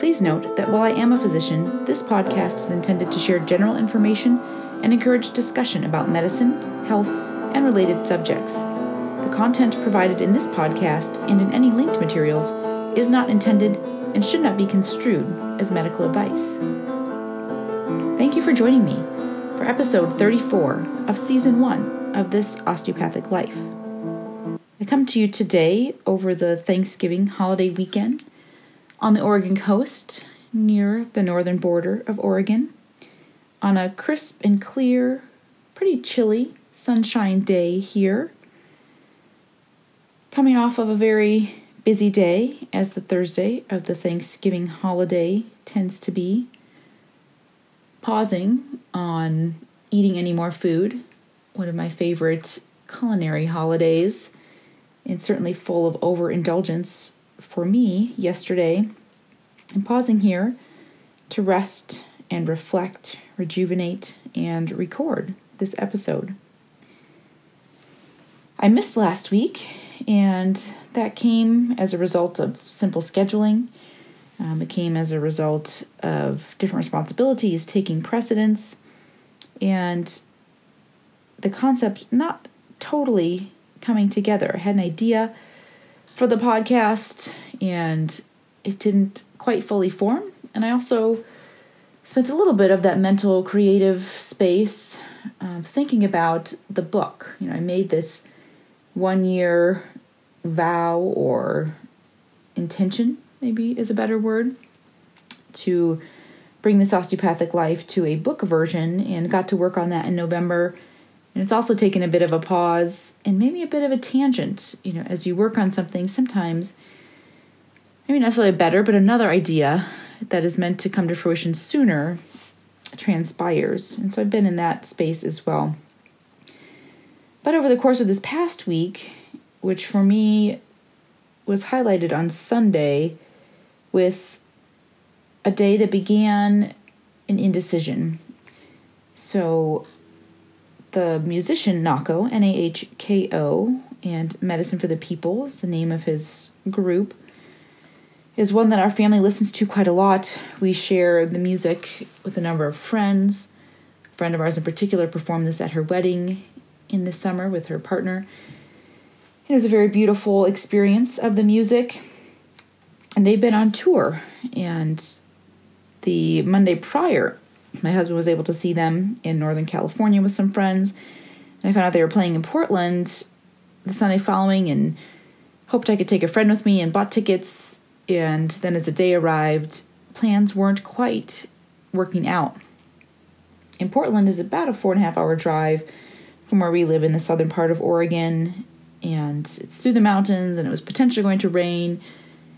Please note that while I am a physician, this podcast is intended to share general information and encourage discussion about medicine, health, and related subjects. The content provided in this podcast and in any linked materials is not intended and should not be construed as medical advice. Thank you for joining me for episode 34 of season 1 of This Osteopathic Life. I come to you today over the Thanksgiving holiday weekend on the Oregon coast near the northern border of Oregon on a crisp and clear, pretty chilly sunshine day here. Coming off of a very busy day, as the Thursday of the Thanksgiving holiday tends to be. Pausing on eating any more food, one of my favorite culinary holidays, and certainly full of overindulgence for me yesterday. I'm pausing here to rest and reflect, rejuvenate, and record this episode. I missed last week, and that came as a result of simple scheduling. Um, it came as a result of different responsibilities taking precedence, and the concept not totally coming together. I had an idea for the podcast, and it didn't quite fully form. And I also spent a little bit of that mental creative space uh, thinking about the book. You know, I made this one year vow or intention, maybe is a better word, to bring this osteopathic life to a book version and got to work on that in November. And it's also taken a bit of a pause and maybe a bit of a tangent. You know, as you work on something, sometimes, maybe not necessarily better, but another idea that is meant to come to fruition sooner transpires. And so I've been in that space as well. But over the course of this past week, which for me was highlighted on Sunday with a day that began an indecision. So the musician Nahko, N A H K O, and Medicine for the People is the name of his group, is one that our family listens to quite a lot. We share the music with a number of friends. A friend of ours in particular performed this at her wedding in the summer with her partner. It was a very beautiful experience of the music. And they've been on tour. And the Monday prior, my husband was able to see them in Northern California with some friends. And I found out they were playing in Portland the Sunday following and hoped I could take a friend with me and bought tickets. And then as the day arrived, plans weren't quite working out. In Portland is about a four and a half hour drive from where we live in the southern part of Oregon, and it's through the mountains, and it was potentially going to rain.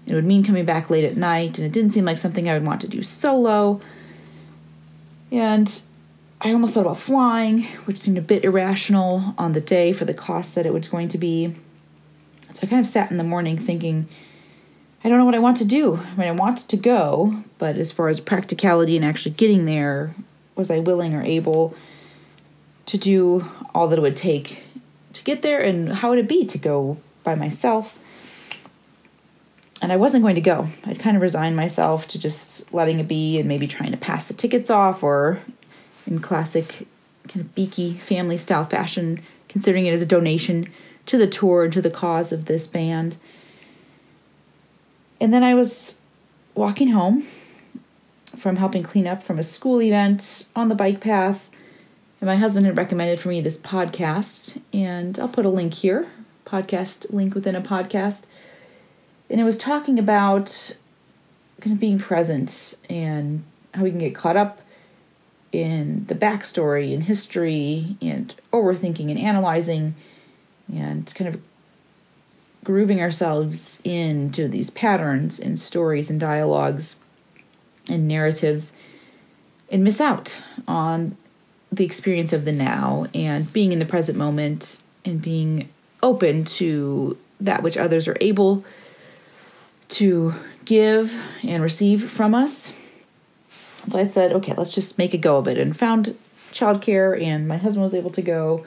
It would mean coming back late at night, and it didn't seem like something I would want to do solo. And I almost thought about flying, which seemed a bit irrational on the day for the cost that it was going to be. So I kind of sat in the morning thinking, I don't know what I want to do. I mean, I want to go, but as far as practicality and actually getting there, was I willing or able to do all that it would take to get there and how would it be to go by myself and I wasn't going to go. I'd kind of resigned myself to just letting it be and maybe trying to pass the tickets off or in classic kind of Beakey family style fashion, considering it as a donation to the tour and to the cause of this band. And then I was walking home from helping clean up from a school event on the bike path and my husband had recommended for me this podcast, and I'll put a link here podcast link within a podcast. And it was talking about kind of being present and how we can get caught up in the backstory and history and overthinking and analyzing and kind of grooving ourselves into these patterns and stories and dialogues and narratives and miss out on the experience of the now and being in the present moment and being open to that which others are able to give and receive from us. So I said, okay, let's just make a go of it and found childcare, and my husband was able to go.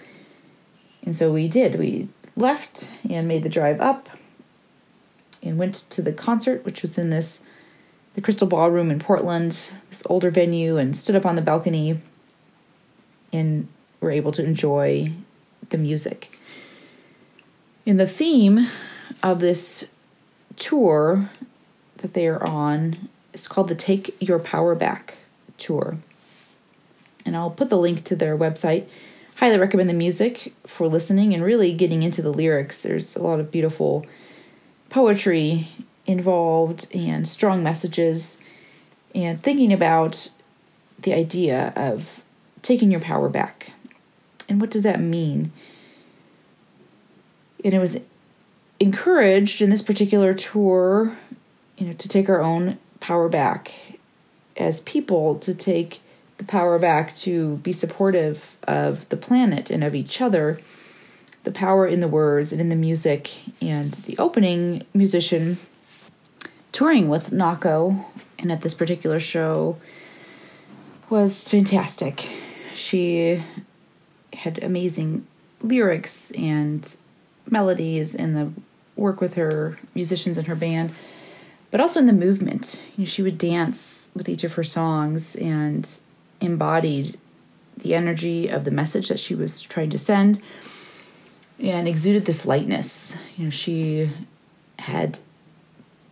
And so we did. We left and made the drive up and went to the concert, which was in this the Crystal Ballroom in Portland, this older venue, and stood up on the balcony and were able to enjoy the music. In the theme of this tour that they are on is called the Take Your Power Back tour. And I'll put the link to their website. Highly recommend the music for listening and really getting into the lyrics. There's a lot of beautiful poetry involved and strong messages and thinking about the idea of taking your power back. And what does that mean? And it was encouraged in this particular tour, you know, to take our own power back as people, to take the power back to be supportive of the planet and of each other. The power in the words and in the music, and the opening musician touring with Nahko and at this particular show was fantastic. She had amazing lyrics and melodies and the work with her musicians and her band, but also in the movement. You know, she would dance with each of her songs and embodied the energy of the message that she was trying to send and exuded this lightness. You know, she had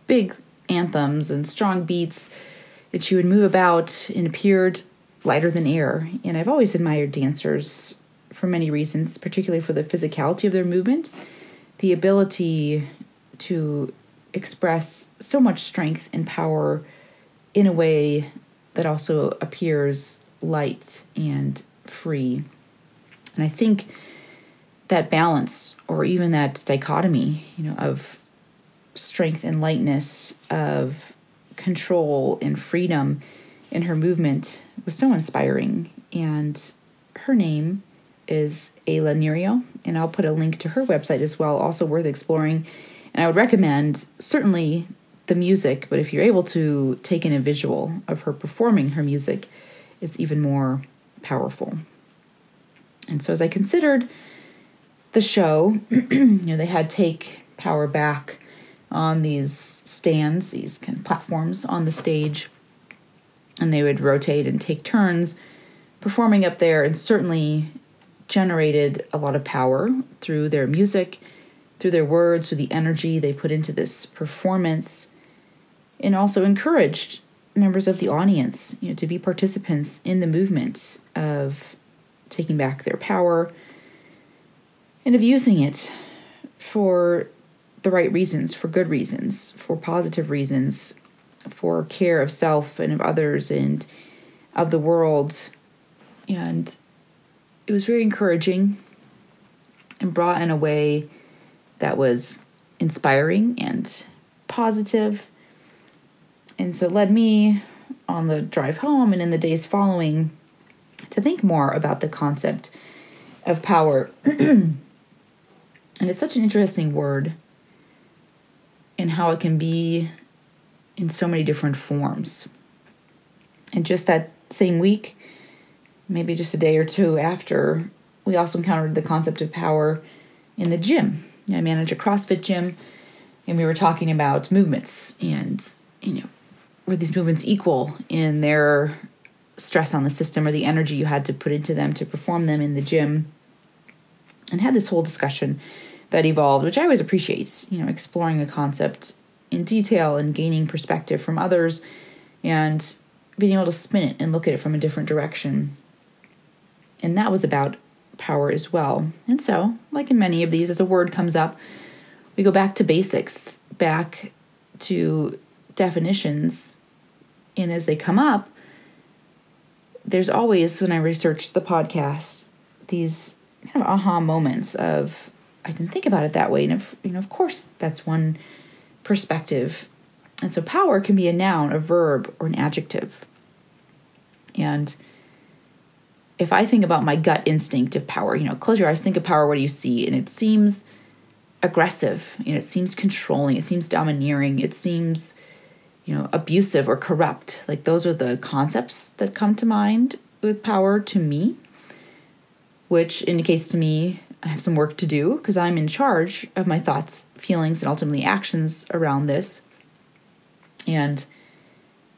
big anthems and strong beats that she would move about and appeared lighter than air. And I've always admired dancers for many reasons, particularly for the physicality of their movement, the ability to express so much strength and power in a way that also appears light and free. And I think that balance or even that dichotomy, you know, of strength and lightness, of control and freedom in her movement was so inspiring. And her name is Ayla Nereo, and I'll put a link to her website as well, also worth exploring. And I would recommend certainly the music, but if you're able to take in a visual of her performing her music, it's even more powerful. And so as I considered the show, you know, they had Take Power Back on these stands, these kind of platforms on the stage, and they would rotate and take turns performing up there, and certainly generated a lot of power through their music, through their words, through the energy they put into this performance, and also encouraged members of the audience you know, to be participants in the movement of taking back their power and of using it for the right reasons, for good reasons, for positive reasons, for care of self and of others and of the world. And it was very encouraging and brought in a way that was inspiring and positive. And so it led me on the drive home and in the days following to think more about the concept of power. and it's such an interesting word and how it can be in so many different forms. And just that same week, maybe just a day or two after, we also encountered the concept of power in the gym. I manage a CrossFit gym, and we were talking about movements and, you know, were these movements equal in their stress on the system or the energy you had to put into them to perform them in the gym? And had this whole discussion that evolved, which I always appreciate, you know, exploring a concept in detail and gaining perspective from others and being able to spin it and look at it from a different direction. And that was about power as well. And so, like in many of these, as a word comes up, we go back to basics, back to definitions. And as they come up, there's always, when I research the podcast, these kind of aha moments of I didn't think about it that way. And if, you know, of course, that's one perspective. And so power can be a noun, a verb, or an adjective. And if I think about my gut instinct of power, you know, close your eyes, think of power, what do you see? And it seems aggressive, you know, it seems controlling, it seems domineering, it seems, you know, abusive or corrupt. Like those are the concepts that come to mind with power to me, which indicates to me I have some work to do because I'm in charge of my thoughts, feelings, and ultimately actions around this. And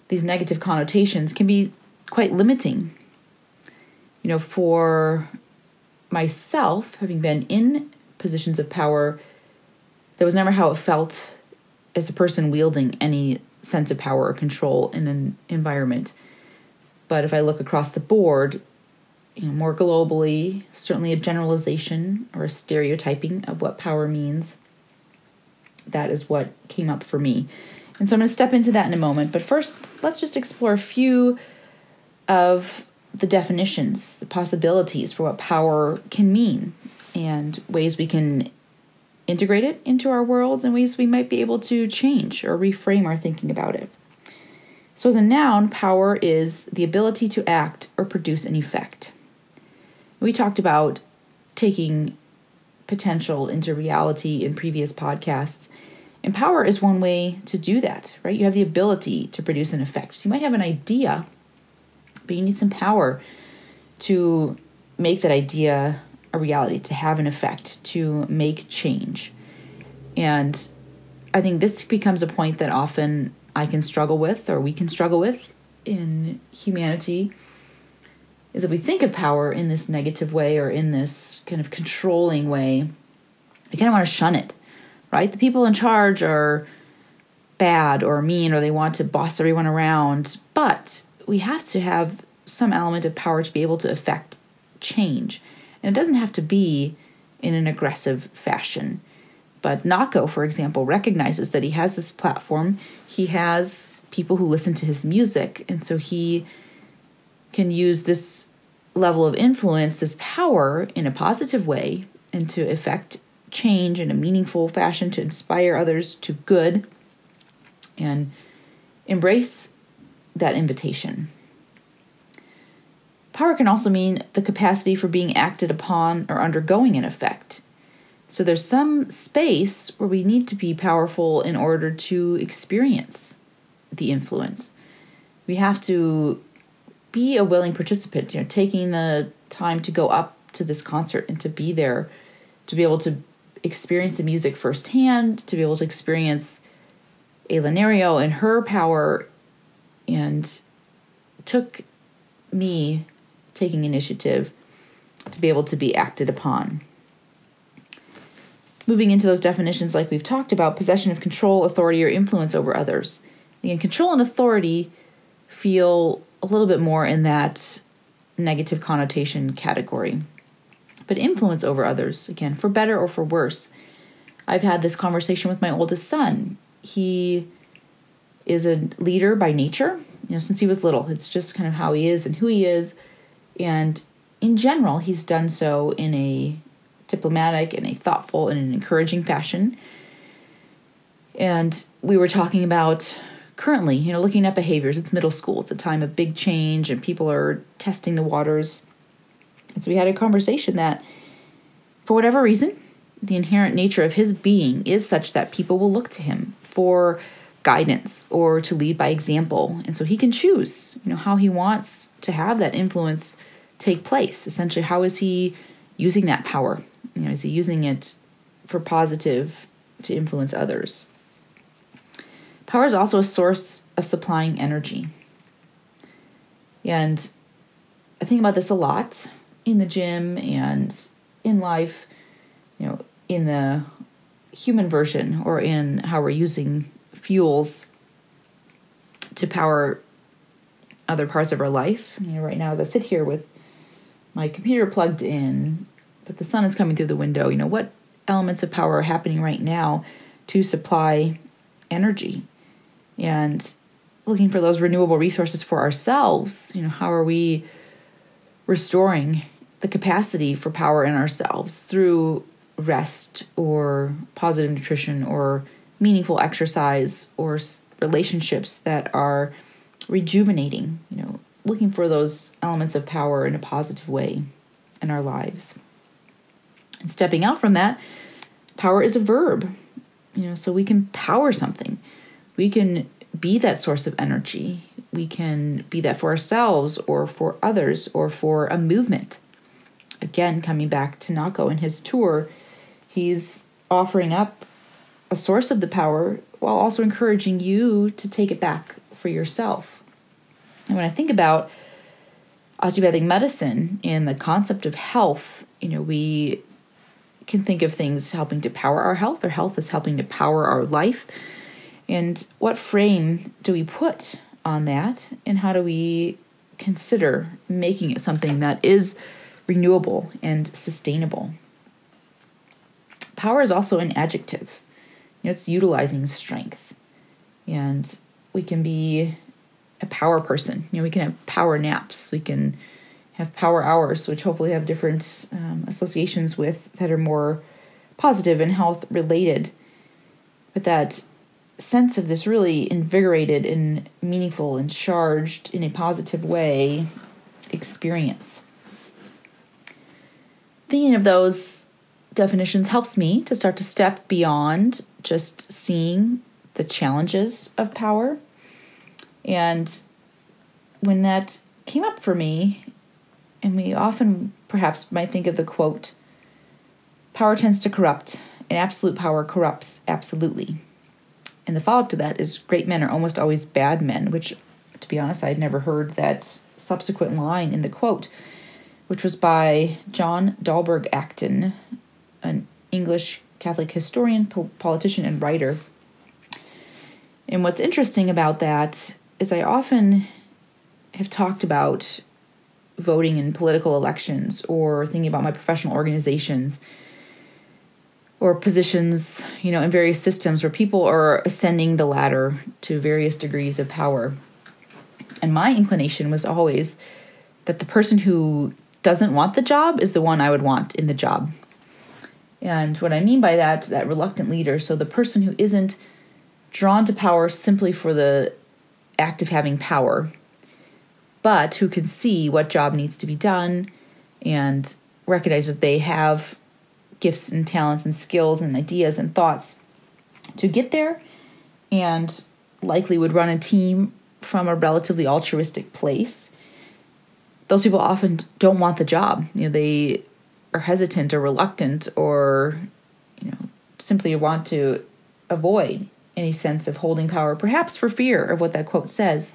these negative connotations can be quite limiting. You know, for myself, having been in positions of power, that was never how it felt as a person wielding any sense of power or control in an environment. But if I look across the board, you know, more globally, certainly a generalization or a stereotyping of what power means. That is what came up for me. And so I'm going to step into that in a moment. But first, let's just explore a few of the definitions, the possibilities for what power can mean, and ways we can integrate it into our worlds and ways we might be able to change or reframe our thinking about it. So, as a noun, power is the ability to act or produce an effect. We talked about taking potential into reality in previous podcasts. And power is one way to do that, right? You have the ability to produce an effect. So you might have an idea, but you need some power to make that idea a reality, to have an effect, to make change. And I think this becomes a point that often I can struggle with, or we can struggle with in humanity is if we think of power in this negative way or in this kind of controlling way, we kind of want to shun it, right? The people in charge are bad or mean or they want to boss everyone around, but we have to have some element of power to be able to affect change. And it doesn't have to be in an aggressive fashion. But Nahko, for example, recognizes that he has this platform. He has people who listen to his music. And so he can use this level of influence, this power, in a positive way and to affect change in a meaningful fashion, to inspire others to good, and embrace that invitation. Power can also mean the capacity for being acted upon or undergoing an effect. So there's some space where we need to be powerful in order to experience the influence. We have to be a willing participant, you know, taking the time to go up to this concert and to be there, to be able to experience the music firsthand, to be able to experience Ayla Nereo and her power, and took me taking initiative to be able to be acted upon. Moving into those definitions, like we've talked about, possession of control, authority, or influence over others. Again, control and authority feel a little bit more in that negative connotation category. But influence over others, again, for better or for worse. I've had this conversation with my oldest son. He is a leader by nature, you know, since he was little. It's just kind of how he is and who he is. And in general, he's done so in a diplomatic and a thoughtful and an encouraging fashion. And we were talking about currently, you know, looking at behaviors. It's middle school. It's a time of big change and people are testing the waters. And so we had a conversation that for whatever reason, the inherent nature of his being is such that people will look to him for guidance or to lead by example. And so he can choose, you know, how he wants to have that influence take place. Essentially, how is he using that power? You know, is he using it for positive to influence others? Power is also a source of supplying energy. And I think about this a lot in the gym and in life, you know, in the human version or in how we're using fuels to power other parts of our life. You know, right now as I sit here with my computer plugged in, but the sun is coming through the window, you know, what elements of power are happening right now to supply energy? and looking for those renewable resources for ourselves you know how are we restoring the capacity for power in ourselves through rest or positive nutrition or meaningful exercise or relationships that are rejuvenating you know looking for those elements of power in a positive way in our lives. And stepping out from that, power is a verb. You know, so we can power something. We can be that source of energy. We can be that for ourselves or for others or for a movement. Again, coming back to Nahko and his tour, he's offering up a source of the power while also encouraging you to take it back for yourself. And when I think about osteopathic medicine and the concept of health, you know, we can think of things helping to power our health, or health is helping to power our life. And what frame do we put on that? And how do we consider making it something that is renewable and sustainable? Power is also an adjective. Know, it's utilizing strength. And we can be a power person. You know, we can have power naps. We can have power hours, which hopefully have different um, associations with that are more positive and health related. But that sense of this really invigorated and meaningful and charged in a positive way experience. Thinking of those definitions helps me to start to step beyond just seeing the challenges of power. And when that came up for me, and we often perhaps might think of the quote power tends to corrupt, and absolute power corrupts absolutely. And the follow up to that is great men are almost always bad men, which, to be honest, I had never heard that subsequent line in the quote, which was by John Dalberg Acton, an English Catholic historian, po- politician, and writer. And what's interesting about that is I often have talked about voting in political elections or thinking about my professional organizations or positions, you know, in various systems where people are ascending the ladder to various degrees of power. And my inclination was always that the person who doesn't want the job is the one I would want in the job. And what I mean by that, that reluctant leader, so the person who isn't drawn to power simply for the act of having power, but who can see what job needs to be done and recognize that they have gifts and talents and skills and ideas and thoughts to get there and likely would run a team from a relatively altruistic place those people often don't want the job. You know they are hesitant or reluctant or you know simply want to avoid any sense of holding power perhaps for fear of what that quote says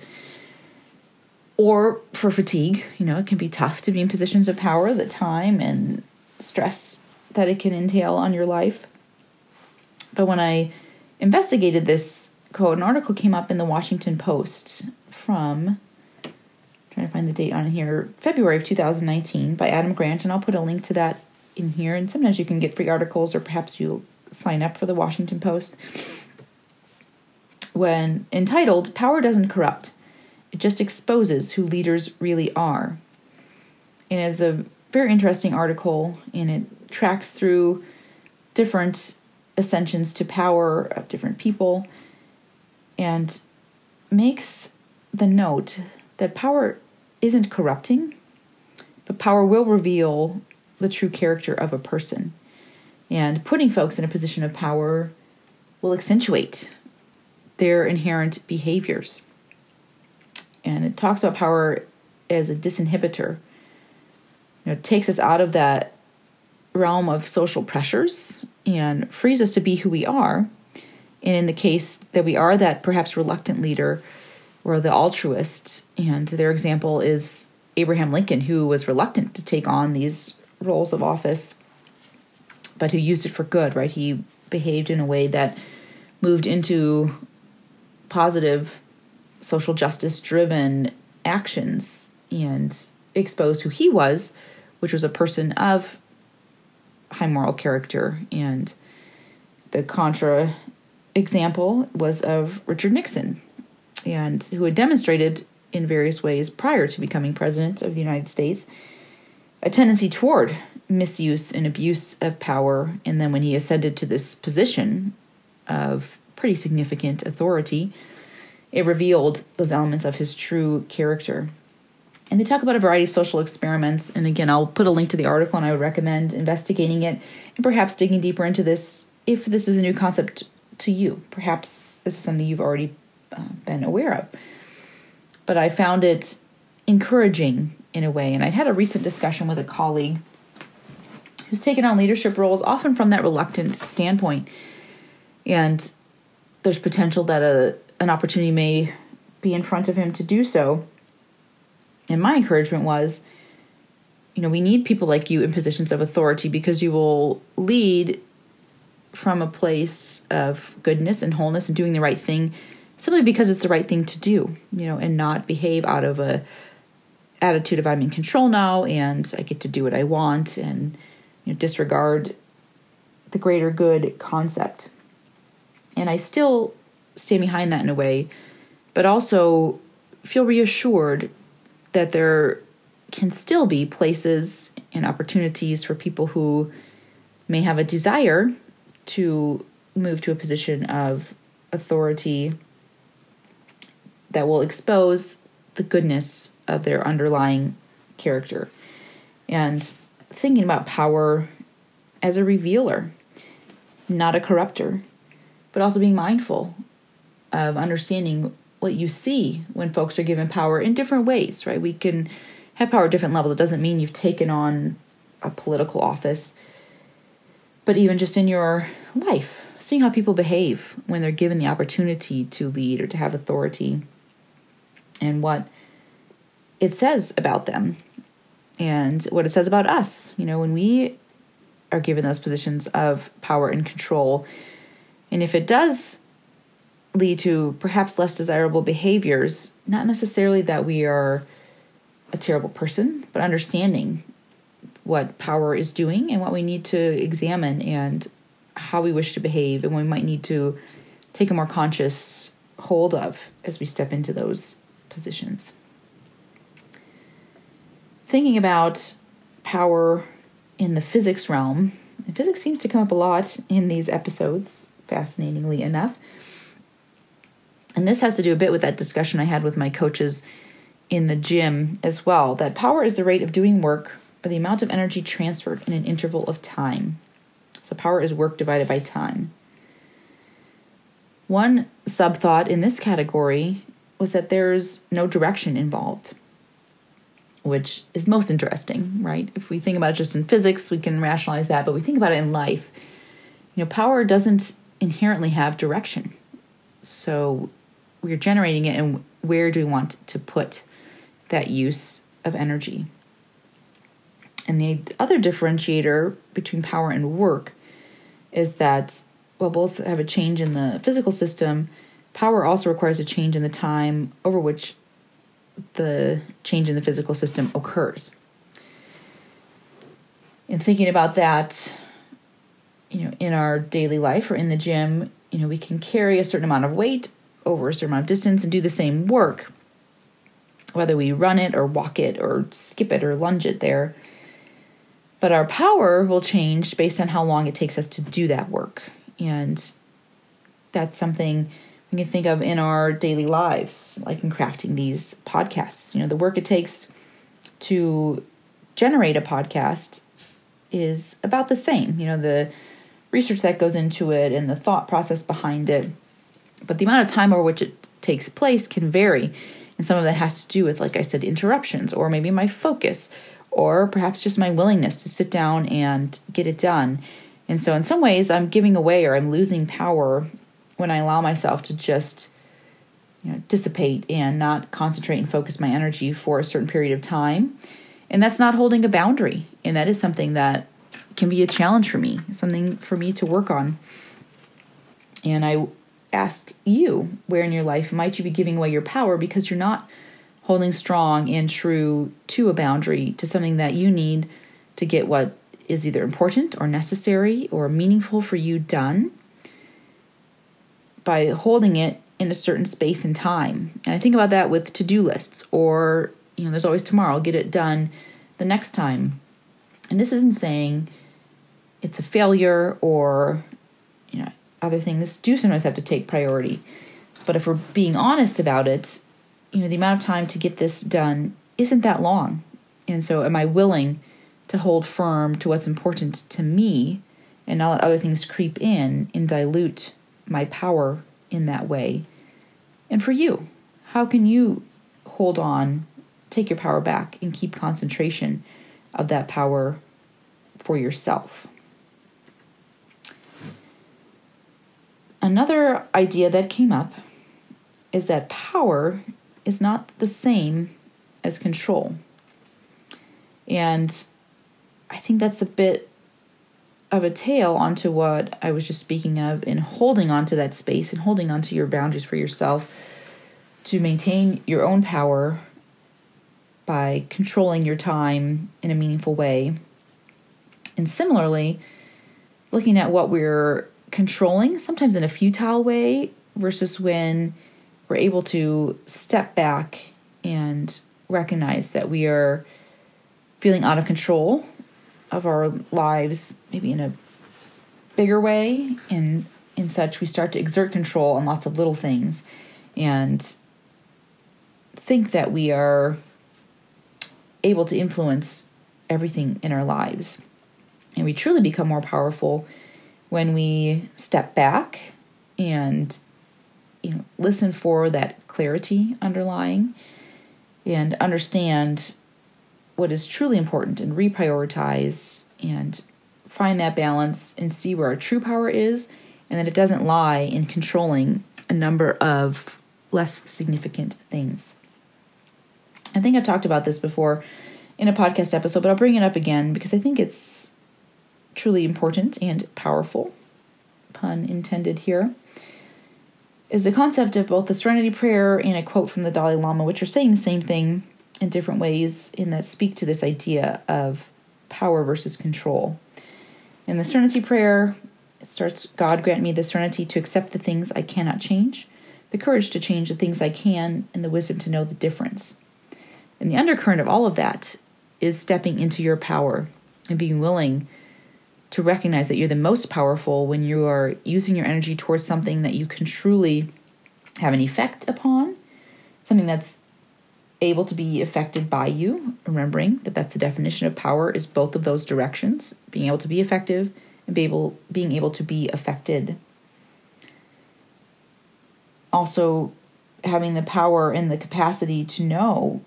or for fatigue you know it can be tough to be in positions of power the time and stress that it can entail on your life. But when I investigated this quote, an article came up in the Washington Post from trying to find the date on here, February of 2019 by Adam Grant, and I'll put a link to that in here. And sometimes you can get free articles, or perhaps you'll sign up for the Washington Post. When entitled, Power Doesn't Corrupt, it just exposes who leaders really are. And it's a very interesting article, and it tracks through different ascensions to power of different people and makes the note that power isn't corrupting, but power will reveal the true character of a person. And putting folks in a position of power will accentuate their inherent behaviors. And it talks about power as a disinhibitor. You know, it takes us out of that realm of social pressures and frees us to be who we are. And in the case that we are that perhaps reluctant leader or the altruist, and their example is Abraham Lincoln, who was reluctant to take on these roles of office, but who used it for good, right? He behaved in a way that moved into positive social justice driven actions and exposed who he was, which was a person of high moral character. And the contra example was of Richard Nixon, and who had demonstrated in various ways prior to becoming president of the United States a tendency toward misuse and abuse of power. And then when he ascended to this position of pretty significant authority, it revealed those elements of his true character. And they talk about a variety of social experiments. And again, I'll put a link to the article and I would recommend investigating it and perhaps digging deeper into this if this is a new concept to you. Perhaps this is something you've already uh, been aware of. But I found it encouraging in a way. And I'd had a recent discussion with a colleague who's taken on leadership roles, often from that reluctant standpoint. And there's potential that a an opportunity may be in front of him to do so. And my encouragement was, you know, we need people like you in positions of authority because you will lead from a place of goodness and wholeness and doing the right thing simply because it's the right thing to do, you know, and not behave out of a attitude of I'm in control now and I get to do what I want and you know, disregard the greater good concept. And I still stand behind that in a way, but also feel reassured that there can still be places and opportunities for people who may have a desire to move to a position of authority that will expose the goodness of their underlying character. And thinking about power as a revealer, not a corrupter, but also being mindful of understanding what you see when folks are given power in different ways, right? We can have power at different levels. It doesn't mean you've taken on a political office, but even just in your life, seeing how people behave when they're given the opportunity to lead or to have authority and what it says about them and what it says about us. You know, when we are given those positions of power and control, and if it does lead to perhaps less desirable behaviors, not necessarily that we are a terrible person, but understanding what power is doing and what we need to examine and how we wish to behave and what we might need to take a more conscious hold of as we step into those positions. Thinking about power in the physics realm, physics seems to come up a lot in these episodes, fascinatingly enough. And this has to do a bit with that discussion I had with my coaches in the gym as well that power is the rate of doing work or the amount of energy transferred in an interval of time. So, power is work divided by time. One sub thought in this category was that there's no direction involved, which is most interesting, right? If we think about it just in physics, we can rationalize that, but we think about it in life. You know, power doesn't inherently have direction. So, we're generating it and where do we want to put that use of energy and the other differentiator between power and work is that while both have a change in the physical system power also requires a change in the time over which the change in the physical system occurs in thinking about that you know in our daily life or in the gym you know we can carry a certain amount of weight over a certain amount of distance and do the same work, whether we run it or walk it or skip it or lunge it there. But our power will change based on how long it takes us to do that work. And that's something we can think of in our daily lives, like in crafting these podcasts. You know, the work it takes to generate a podcast is about the same. You know, the research that goes into it and the thought process behind it but the amount of time over which it takes place can vary. And some of that has to do with, like I said, interruptions, or maybe my focus, or perhaps just my willingness to sit down and get it done. And so, in some ways, I'm giving away or I'm losing power when I allow myself to just you know, dissipate and not concentrate and focus my energy for a certain period of time. And that's not holding a boundary. And that is something that can be a challenge for me, something for me to work on. And I ask you where in your life might you be giving away your power because you're not holding strong and true to a boundary, to something that you need to get what is either important or necessary or meaningful for you done by holding it in a certain space and time. And I think about that with to do lists or, you know, there's always tomorrow, I'll get it done the next time. And this isn't saying it's a failure or, you know, other things do sometimes have to take priority. But if we're being honest about it, you know, the amount of time to get this done isn't that long. And so, am I willing to hold firm to what's important to me and not let other things creep in and dilute my power in that way? And for you, how can you hold on, take your power back, and keep concentration of that power for yourself? Another idea that came up is that power is not the same as control. And I think that's a bit of a tail onto what I was just speaking of in holding onto that space and holding onto your boundaries for yourself to maintain your own power by controlling your time in a meaningful way. And similarly, looking at what we're controlling, sometimes in a futile way, versus when we're able to step back and recognize that we are feeling out of control of our lives, maybe in a bigger way, and in such we start to exert control on lots of little things and think that we are able to influence everything in our lives. And we truly become more powerful when we step back and you know listen for that clarity underlying and understand what is truly important and reprioritize and find that balance and see where our true power is and that it doesn't lie in controlling a number of less significant things. I think I've talked about this before in a podcast episode, but I'll bring it up again because I think it's truly important and powerful. Pun intended here. Is the concept of both the Serenity Prayer and a quote from the Dalai Lama, which are saying the same thing in different ways, in that speak to this idea of power versus control. In the Serenity Prayer, it starts God grant me the serenity to accept the things I cannot change, the courage to change the things I can, and the wisdom to know the difference. And the undercurrent of all of that is stepping into your power and being willing to recognize that you're the most powerful when you are using your energy towards something that you can truly have an effect upon, something that's able to be affected by you, remembering that that's the definition of power is both of those directions, being able to be effective and be able being able to be affected. Also having the power and the capacity to know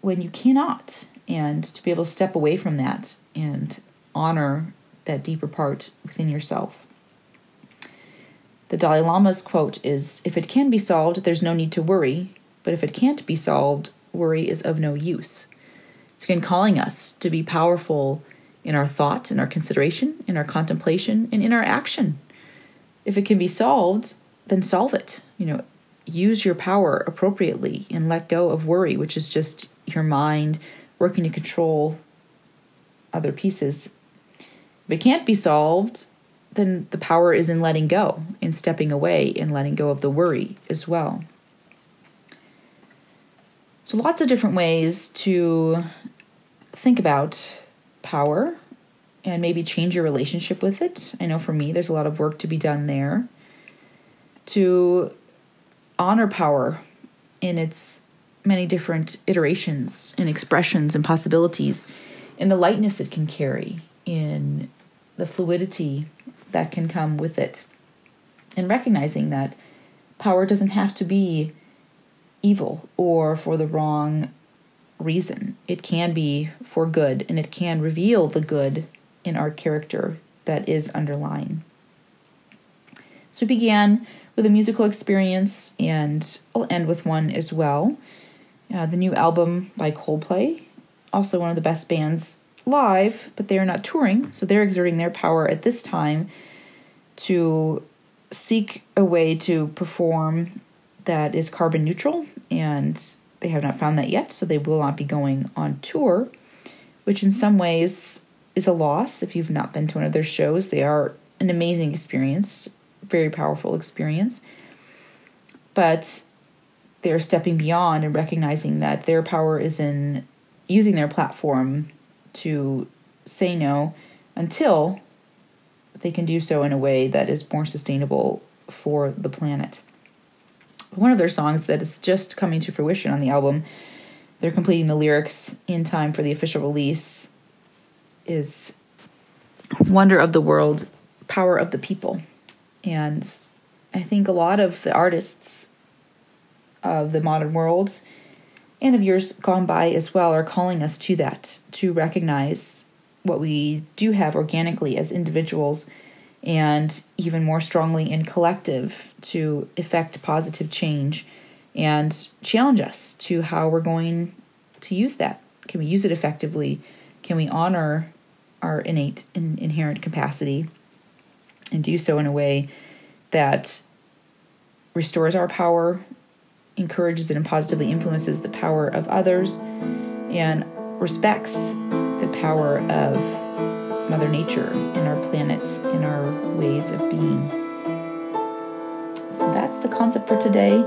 when you cannot and to be able to step away from that and honor that deeper part within yourself. The Dalai Lama's quote is If it can be solved, there's no need to worry, but if it can't be solved, worry is of no use. It's again calling us to be powerful in our thought, in our consideration, in our contemplation, and in our action. If it can be solved, then solve it. You know, use your power appropriately and let go of worry, which is just your mind working to control other pieces. If it can't be solved, then the power is in letting go, in stepping away and letting go of the worry as well. So, lots of different ways to think about power and maybe change your relationship with it. I know for me, there's a lot of work to be done there. To honor power in its many different iterations and expressions and possibilities, in the lightness it can carry, in the fluidity that can come with it, and recognizing that power doesn't have to be evil or for the wrong reason. It can be for good and it can reveal the good in our character that is underlying. So we began with a musical experience, and I'll end with one as well. Uh, the new album by Coldplay, also one of the best bands live, but they are not touring, so they're exerting their power at this time to seek a way to perform that is carbon neutral, and they have not found that yet, so they will not be going on tour, which in some ways is a loss if you've not been to one of their shows. They are an amazing experience, very powerful experience. But they're stepping beyond and recognizing that their power is in using their platform to say no until they can do so in a way that is more sustainable for the planet. One of their songs that is just coming to fruition on the album they're completing the lyrics in time for the official release is Wonder of the World, Power of the People. And I think a lot of the artists of the modern world and of years gone by as well are calling us to that, to recognize what we do have organically as individuals and even more strongly in collective to effect positive change and challenge us to how we're going to use that. Can we use it effectively? Can we honor our innate and inherent capacity and do so in a way that restores our power, encourages it, and positively influences the power of others, and respects the power of Mother Nature in our planet, in our ways of being. So that's the concept for today.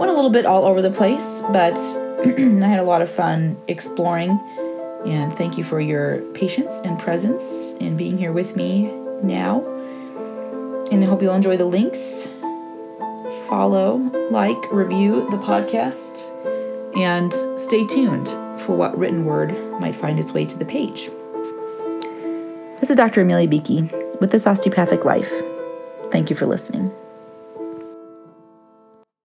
Went a little bit all over the place, but I had a lot of fun exploring. And thank you for your patience and presence in being here with me now. And I hope you'll enjoy the links. Follow, like, review the podcast, and stay tuned for what written word might find its way to the page. This is Dr. Amelia Beakey with This Osteopathic Life. Thank you for listening.